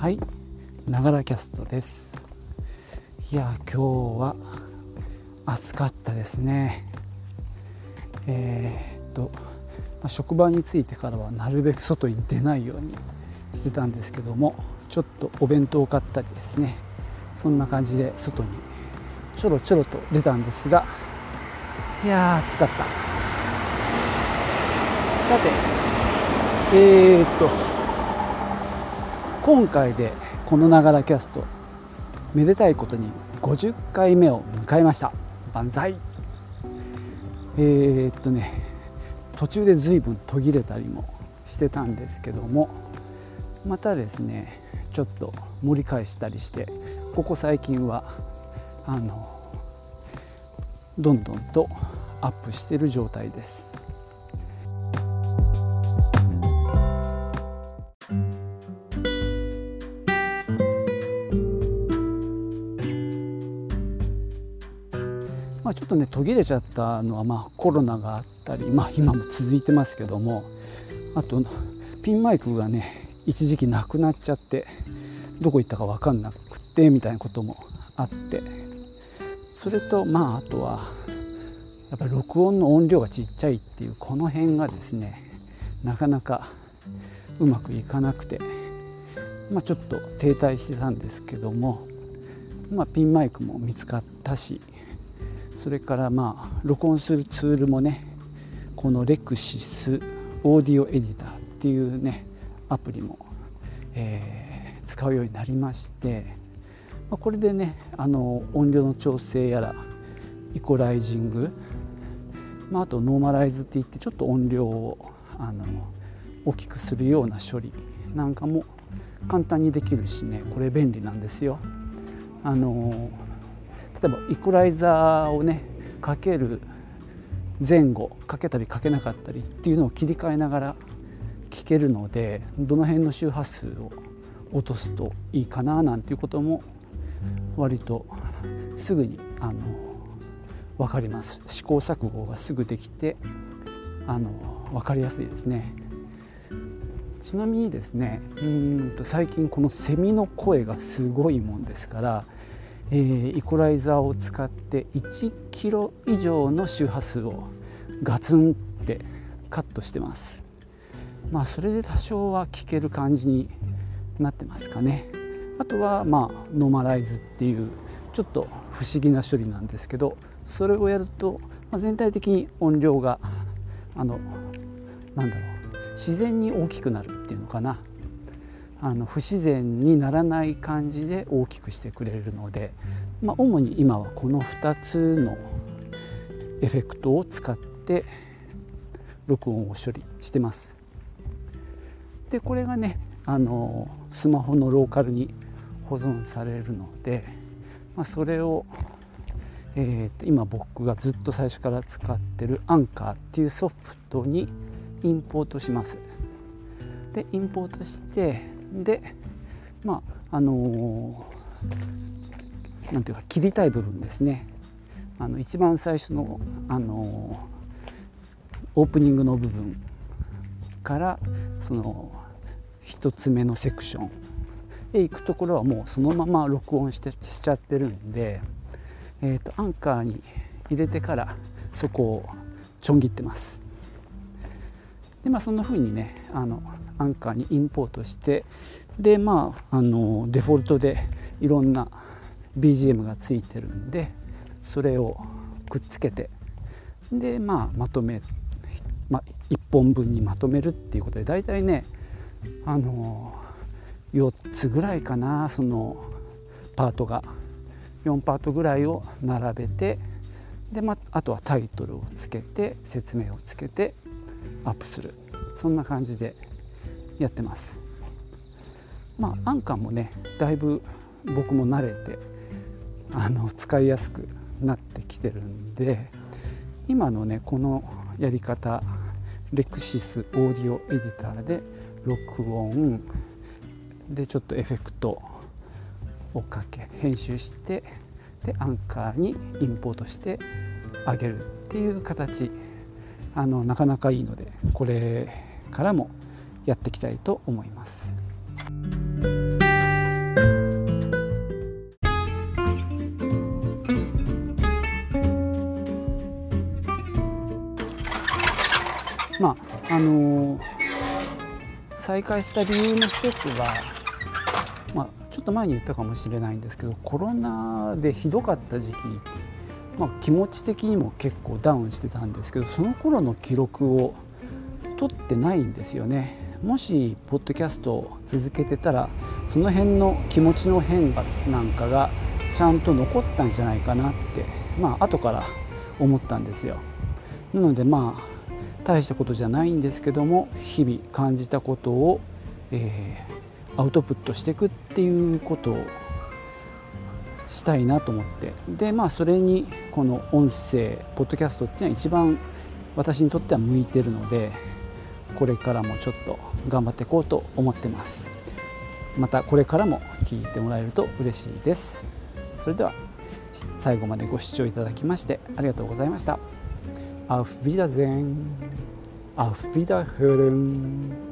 はい。ながらキャストです。いや今日は暑かったですね。えー、っと、ま、職場に着いてからはなるべく外に出ないようにしてたんですけどもちょっとお弁当を買ったりですね。そんな感じで外にちょろちょろと出たんですがいや暑かった。さてえー、っと今回でこのながらキャストめでたいことに50回目を迎えました万歳えー、っとね途中で随分途切れたりもしてたんですけどもまたですねちょっと盛り返したりしてここ最近はあのどんどんとアップしてる状態です。まあ、ちょっとね途切れちゃったのはまあコロナがあったり、まあ、今も続いてますけどもあとピンマイクがね一時期なくなっちゃってどこ行ったか分かんなくてみたいなこともあってそれとまああとはやっぱり録音の音量がちっちゃいっていうこの辺がですねなかなかうまくいかなくて、まあ、ちょっと停滞してたんですけども、まあ、ピンマイクも見つかったしそれからまあ録音するツールもねこのレクシスオーディオエディターっていうねアプリも、えー、使うようになりまして、まあ、これでねあの音量の調整やらイコライジングまあ、あとノーマライズっていってちょっと音量をあの大きくするような処理なんかも簡単にできるしねこれ便利なんですよ。あの例えばイコライザーをねかける前後かけたりかけなかったりっていうのを切り替えながら聞けるのでどの辺の周波数を落とすといいかななんていうことも割とすぐにあの分かります。試行錯誤がすぐできてあの分かりやすいですね。ちなみにですねうんと最近このセミの声がすごいもんですから、えー、イコライザーを使って1キロ以上の周波数をガツンってカットしてます。まあそれで多少は聞ける感じになってますかね。あとはまあノーマライズっていうちょっと不思議な処理なんですけどそれをやると、まあ、全体的に音量があのなんだろう自然に大きくなるっていうのかな。あの不自然にならない感じで大きくしてくれるので、まあ、主に今はこの2つのエフェクトを使って録音を処理してます。でこれがねあのスマホのローカルに保存されるので、まあ、それをえー、と今僕がずっと最初から使ってるアンカーっていうソフトにインポートします。でインポートしてでまああのー、ていうか切りたい部分ですねあの一番最初の、あのー、オープニングの部分からその1つ目のセクションへ行くところはもうそのまま録音してしちゃってるんで。えーと、アンカーに入れてからそこをちょん切ってますでまあそんな風にねあのアンカーにインポートしてでまああのデフォルトでいろんな BGM がついてるんでそれをくっつけてでまあまとめ、まあ、1本分にまとめるっていうことで大体ねあの4つぐらいかなそのパートが。4パートぐらいを並べてで、まあとはタイトルをつけて説明をつけてアップするそんな感じでやってます。まあアンカーもねだいぶ僕も慣れてあの使いやすくなってきてるんで今のねこのやり方レクシスオーディオエディターで録音でちょっとエフェクトをかけ編集してでアンカーにインポートしてあげるっていう形あのなかなかいいのでこれからもやっていきたいと思います。まああのー、再開した理由の一つは、まあ、ちょっと前に言ったかもしれないんですけどコロナでひどかった時期まあ、気持ち的にも結構ダウンしてたんですけどその頃の記録を取ってないんですよね。もしポッドキャストを続けてたらその辺の気持ちの変化なんかがちゃんと残ったんじゃないかなってまあ後から思ったんですよ。なのでまあ大したことじゃないんですけども日々感じたことを、えー、アウトプットしていくっていうことをしたいなと思ってでまあそれにこの音声ポッドキャストっていうのは一番私にとっては向いてるのでこれからもちょっと頑張っていこうと思ってますまたこれからも聞いてもらえると嬉しいですそれでは最後までご視聴いただきましてありがとうございました Auf Wiedersehen. Auf Wiederhören.